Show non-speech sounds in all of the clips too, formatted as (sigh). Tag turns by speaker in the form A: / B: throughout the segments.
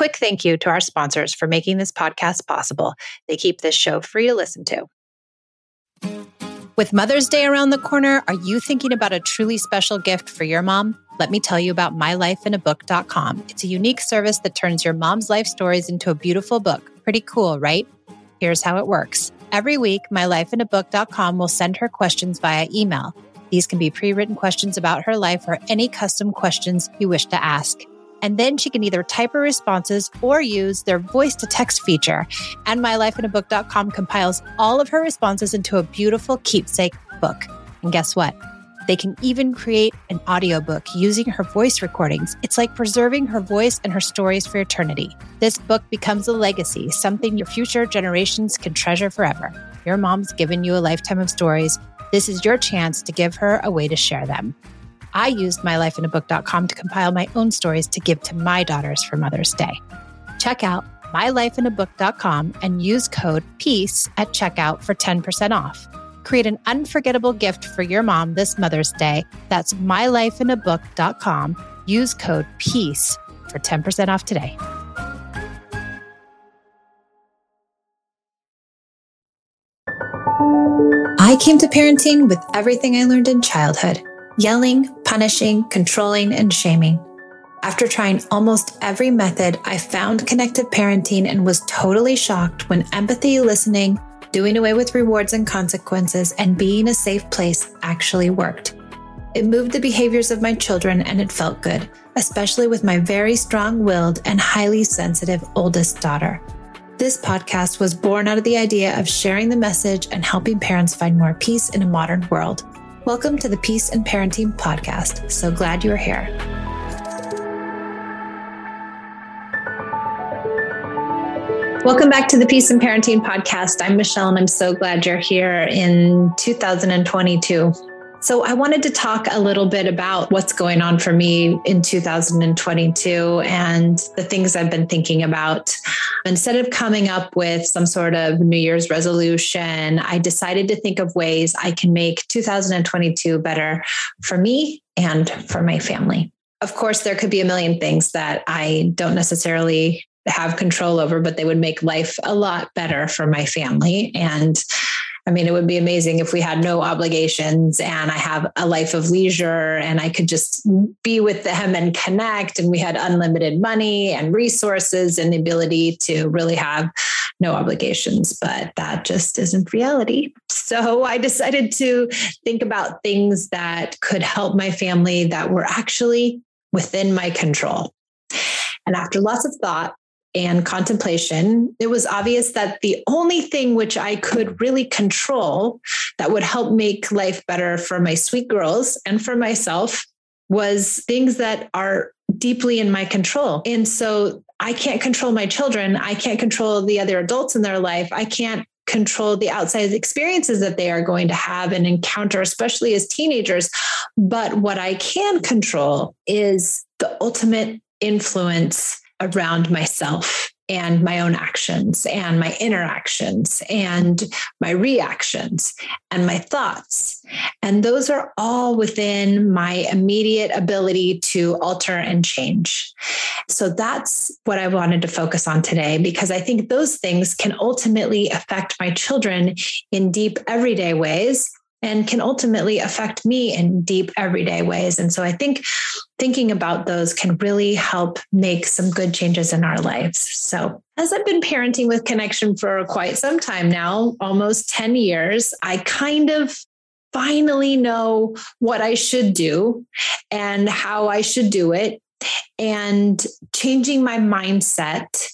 A: quick thank you to our sponsors for making this podcast possible. They keep this show free to listen to. With Mother's Day around the corner, are you thinking about a truly special gift for your mom? Let me tell you about mylifeinabook.com. It's a unique service that turns your mom's life stories into a beautiful book. Pretty cool, right? Here's how it works. Every week, mylifeinabook.com will send her questions via email. These can be pre written questions about her life or any custom questions you wish to ask. And then she can either type her responses or use their voice to text feature. And mylifeinabook.com compiles all of her responses into a beautiful keepsake book. And guess what? They can even create an audiobook using her voice recordings. It's like preserving her voice and her stories for eternity. This book becomes a legacy, something your future generations can treasure forever. Your mom's given you a lifetime of stories. This is your chance to give her a way to share them. I used mylifeinabook.com to compile my own stories to give to my daughters for Mother's Day. Check out mylifeinabook.com and use code PEACE at checkout for 10% off. Create an unforgettable gift for your mom this Mother's Day. That's mylifeinabook.com. Use code PEACE for 10% off today. I came to parenting with everything I learned in childhood yelling, punishing, controlling, and shaming. After trying almost every method, I found connected parenting and was totally shocked when empathy, listening, doing away with rewards and consequences, and being a safe place actually worked. It moved the behaviors of my children and it felt good, especially with my very strong willed and highly sensitive oldest daughter. This podcast was born out of the idea of sharing the message and helping parents find more peace in a modern world. Welcome to the Peace and Parenting Podcast. So glad you're here. Welcome back to the Peace and Parenting Podcast. I'm Michelle, and I'm so glad you're here in 2022. So, I wanted to talk a little bit about what's going on for me in 2022 and the things I've been thinking about. Instead of coming up with some sort of New Year's resolution, I decided to think of ways I can make 2022 better for me and for my family. Of course, there could be a million things that I don't necessarily have control over, but they would make life a lot better for my family. And I mean, it would be amazing if we had no obligations and I have a life of leisure and I could just be with them and connect and we had unlimited money and resources and the ability to really have no obligations. But that just isn't reality. So I decided to think about things that could help my family that were actually within my control. And after lots of thought, and contemplation, it was obvious that the only thing which I could really control that would help make life better for my sweet girls and for myself was things that are deeply in my control. And so I can't control my children. I can't control the other adults in their life. I can't control the outside experiences that they are going to have and encounter, especially as teenagers. But what I can control is the ultimate influence around myself and my own actions and my interactions and my reactions and my thoughts. And those are all within my immediate ability to alter and change. So that's what I wanted to focus on today because I think those things can ultimately affect my children in deep, everyday ways and can ultimately affect me in deep everyday ways. And so I think thinking about those can really help make some good changes in our lives. So, as I've been parenting with connection for quite some time now, almost 10 years, I kind of finally know what I should do and how I should do it. And changing my mindset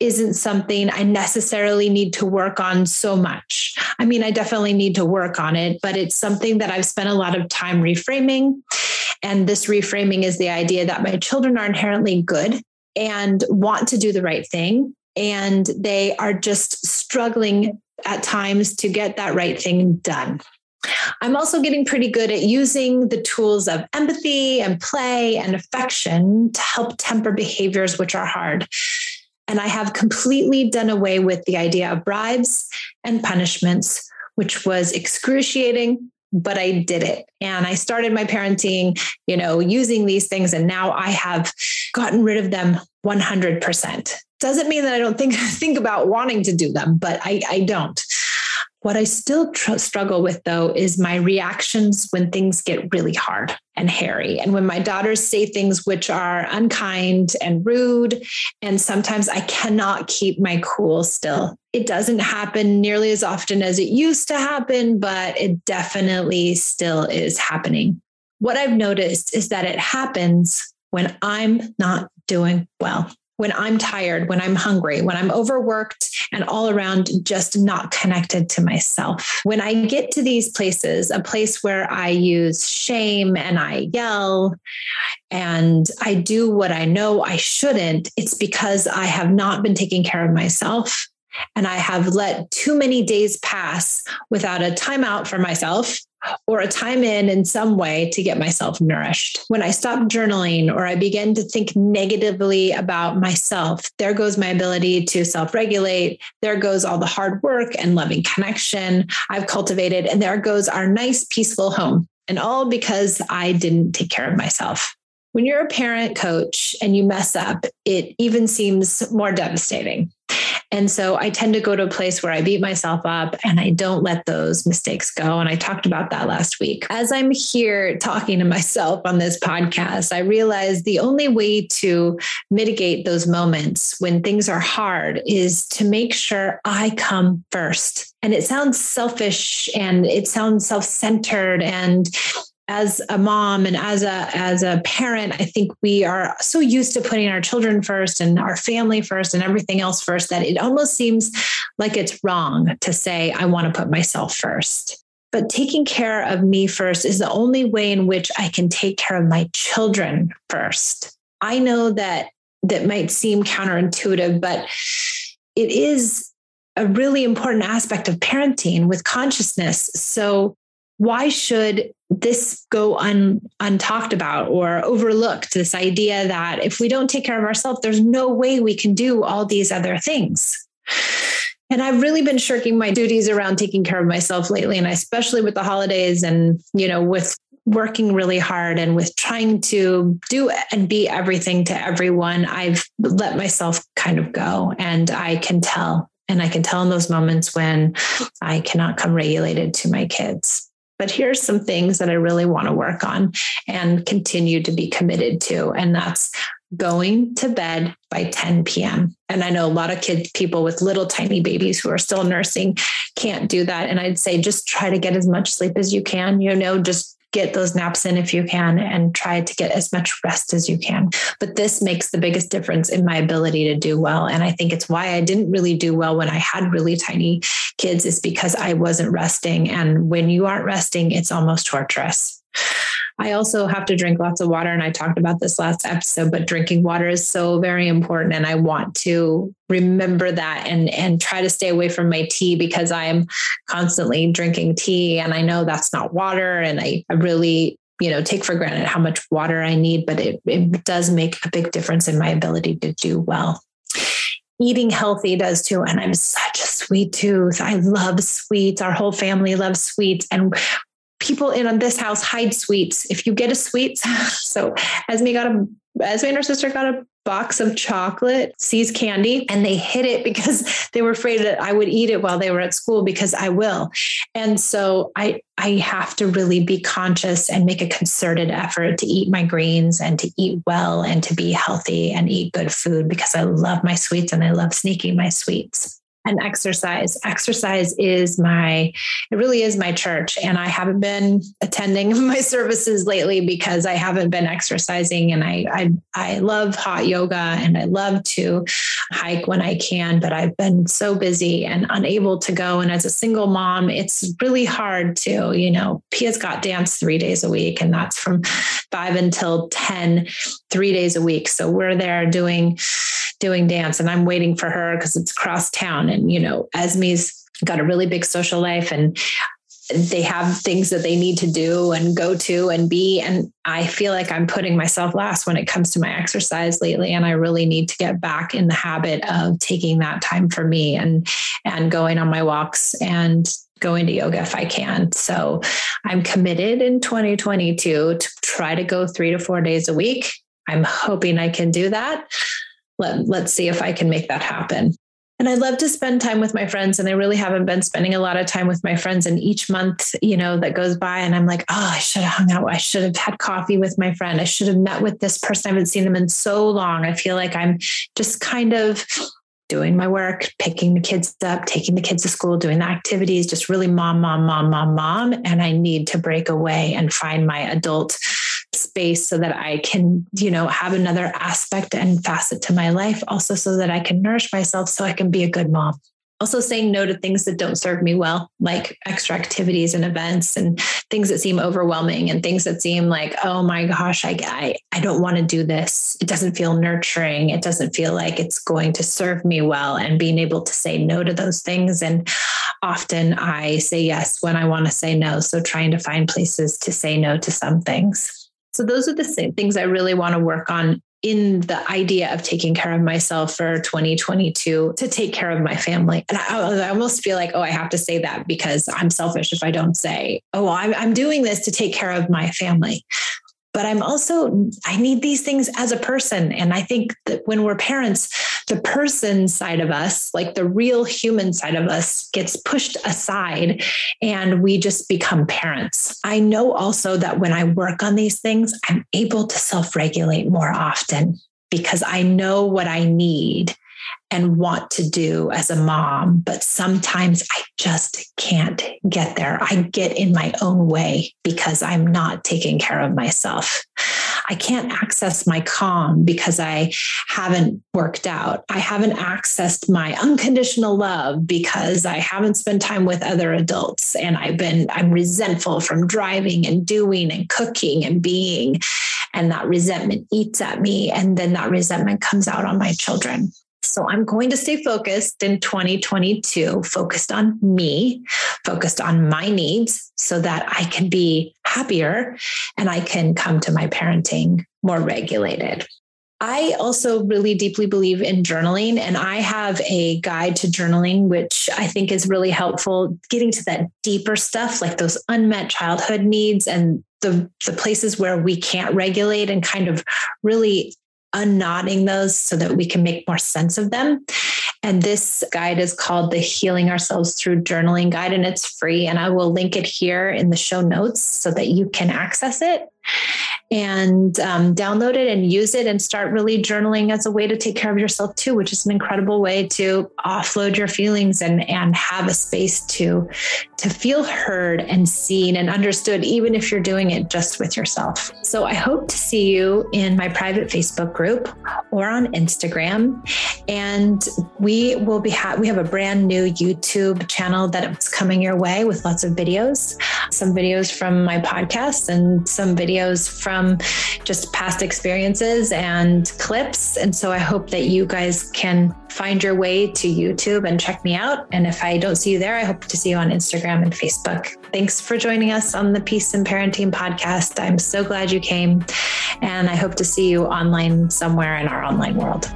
A: isn't something I necessarily need to work on so much. I mean, I definitely need to work on it, but it's something that I've spent a lot of time reframing. And this reframing is the idea that my children are inherently good and want to do the right thing. And they are just struggling at times to get that right thing done. I'm also getting pretty good at using the tools of empathy and play and affection to help temper behaviors which are hard. And I have completely done away with the idea of bribes and punishments, which was excruciating, but I did it. And I started my parenting, you know, using these things. And now I have gotten rid of them 100%. Doesn't mean that I don't think, (laughs) think about wanting to do them, but I, I don't. What I still tr- struggle with, though, is my reactions when things get really hard and hairy. And when my daughters say things which are unkind and rude, and sometimes I cannot keep my cool still. It doesn't happen nearly as often as it used to happen, but it definitely still is happening. What I've noticed is that it happens when I'm not doing well when I'm tired, when I'm hungry, when I'm overworked and all around just not connected to myself. When I get to these places, a place where I use shame and I yell and I do what I know I shouldn't, it's because I have not been taking care of myself. And I have let too many days pass without a timeout for myself or a time in in some way to get myself nourished. When I stop journaling or I begin to think negatively about myself, there goes my ability to self regulate. There goes all the hard work and loving connection I've cultivated. And there goes our nice, peaceful home. And all because I didn't take care of myself. When you're a parent coach and you mess up, it even seems more devastating. And so I tend to go to a place where I beat myself up and I don't let those mistakes go. And I talked about that last week. As I'm here talking to myself on this podcast, I realize the only way to mitigate those moments when things are hard is to make sure I come first. And it sounds selfish and it sounds self centered and as a mom and as a as a parent i think we are so used to putting our children first and our family first and everything else first that it almost seems like it's wrong to say i want to put myself first. But taking care of me first is the only way in which i can take care of my children first. I know that that might seem counterintuitive but it is a really important aspect of parenting with consciousness. So why should this go un, untalked about or overlooked this idea that if we don't take care of ourselves there's no way we can do all these other things. And i've really been shirking my duties around taking care of myself lately and especially with the holidays and you know with working really hard and with trying to do and be everything to everyone i've let myself kind of go. And i can tell and i can tell in those moments when i cannot come regulated to my kids but here's some things that I really want to work on and continue to be committed to. And that's going to bed by 10 p.m. And I know a lot of kids, people with little tiny babies who are still nursing can't do that. And I'd say just try to get as much sleep as you can, you know, just get those naps in if you can and try to get as much rest as you can. But this makes the biggest difference in my ability to do well. And I think it's why I didn't really do well when I had really tiny kids, is because I wasn't resting. And when you aren't resting, it's almost torturous. I also have to drink lots of water. And I talked about this last episode, but drinking water is so very important. And I want to remember that and, and try to stay away from my tea because I am constantly drinking tea. And I know that's not water. And I, I really you know take for granted how much water i need but it, it does make a big difference in my ability to do well eating healthy does too. And i'm such a sweet tooth. I love sweets. Our whole family loves sweets. And people in this house hide sweets. If you get a sweet, (laughs) so Esme got a Esme and her sister got a box of chocolate, See's candy, and they hid it (laughs) because they were afraid that I would eat it while they were at school because I will. And so I I have to really be conscious and make a concerted effort to eat my greens and to eat well and to be healthy and eat good food because I love my sweets and I love sneaking my sweets and exercise. Exercise is my, it really is my church. And I haven't been attending (laughs) my services lately because I haven't been exercising. And I, I, I love hot yoga and I love to hike when I can, but I've been so busy and unable to go. And as a single mom, it's really hard to, you know, Pia's got dance three days a week, and that's from five until 10, three days a week. So we're there doing doing dance and I'm waiting for her because it's cross town. And, you know, Esme's got a really big social life and they have things that they need to do and go to and be. And I feel like I'm putting myself last when it comes to my exercise lately. And I really need to get back in the habit of taking that time for me and and going on my walks and going to yoga if I can. So I'm committed in 2022 to try to go three to four days a week. I'm hoping I can do that. Let, let's see if I can make that happen. And I love to spend time with my friends, and I really haven't been spending a lot of time with my friends. And each month, you know, that goes by, and I'm like, oh, I should have hung out. I should have had coffee with my friend. I should have met with this person. I haven't seen them in so long. I feel like I'm just kind of doing my work, picking the kids up, taking the kids to school, doing the activities, just really mom, mom, mom, mom, mom. And I need to break away and find my adult space so that I can, you know, have another aspect and facet to my life, also so that I can nourish myself so I can be a good mom also saying no to things that don't serve me well, like extra activities and events and things that seem overwhelming and things that seem like, oh my gosh, I, I, I don't want to do this. It doesn't feel nurturing. It doesn't feel like it's going to serve me well. And being able to say no to those things. And often I say yes when I want to say no. So trying to find places to say no to some things. So those are the same things I really want to work on in the idea of taking care of myself for 2022 to take care of my family. And I, I, almost feel like, oh, I have to say that because I'm selfish if I don't say, oh, I'm, I'm doing this to take care of my family but I'm also, I need these things as a person. And I think that when we're parents, the person side of us, like the real human side of us, gets pushed aside and we just become parents. I know also that when I work on these things, I'm able to self regulate more often because I know what I need and want to do as a mom, but sometimes I just can't get there. I get in my own way because I'm not taking care of myself. I can't access my calm because I haven't worked out. I haven't accessed my unconditional love because I haven't spent time with other adults and I've been I'm resentful from driving and doing and cooking and being and that resentment eats at me and then that resentment comes out on my children. So I'm going to stay focused in 2022, focused on me, focused on my needs so that I can be happier and I can come to my parenting more regulated. I also really deeply believe in journaling, and I have a guide to journaling, which I think is really helpful getting to that deeper stuff, like those unmet childhood needs and the, the places where we can't regulate and kind of really unknotting those so that we can make more sense of them. And this guide is called the Healing Ourselves Through Journaling Guide, and it's free. And I will link it here in the show notes so that you can access it and um, download it and use it and start really journaling as a way to take care of yourself too, which is an incredible way to offload your feelings and and have a space to to feel heard and seen and understood, even if you're doing it just with yourself. So I hope to see you in my private Facebook group or on Instagram, and we will be ha- we have a brand new YouTube channel that is coming your way with lots of videos, some videos from my podcast and some videos from from just past experiences and clips. And so I hope that you guys can find your way to YouTube and check me out. And if I don't see you there, I hope to see you on Instagram and Facebook. Thanks for joining us on the Peace and Parenting podcast. I'm so glad you came. And I hope to see you online somewhere in our online world.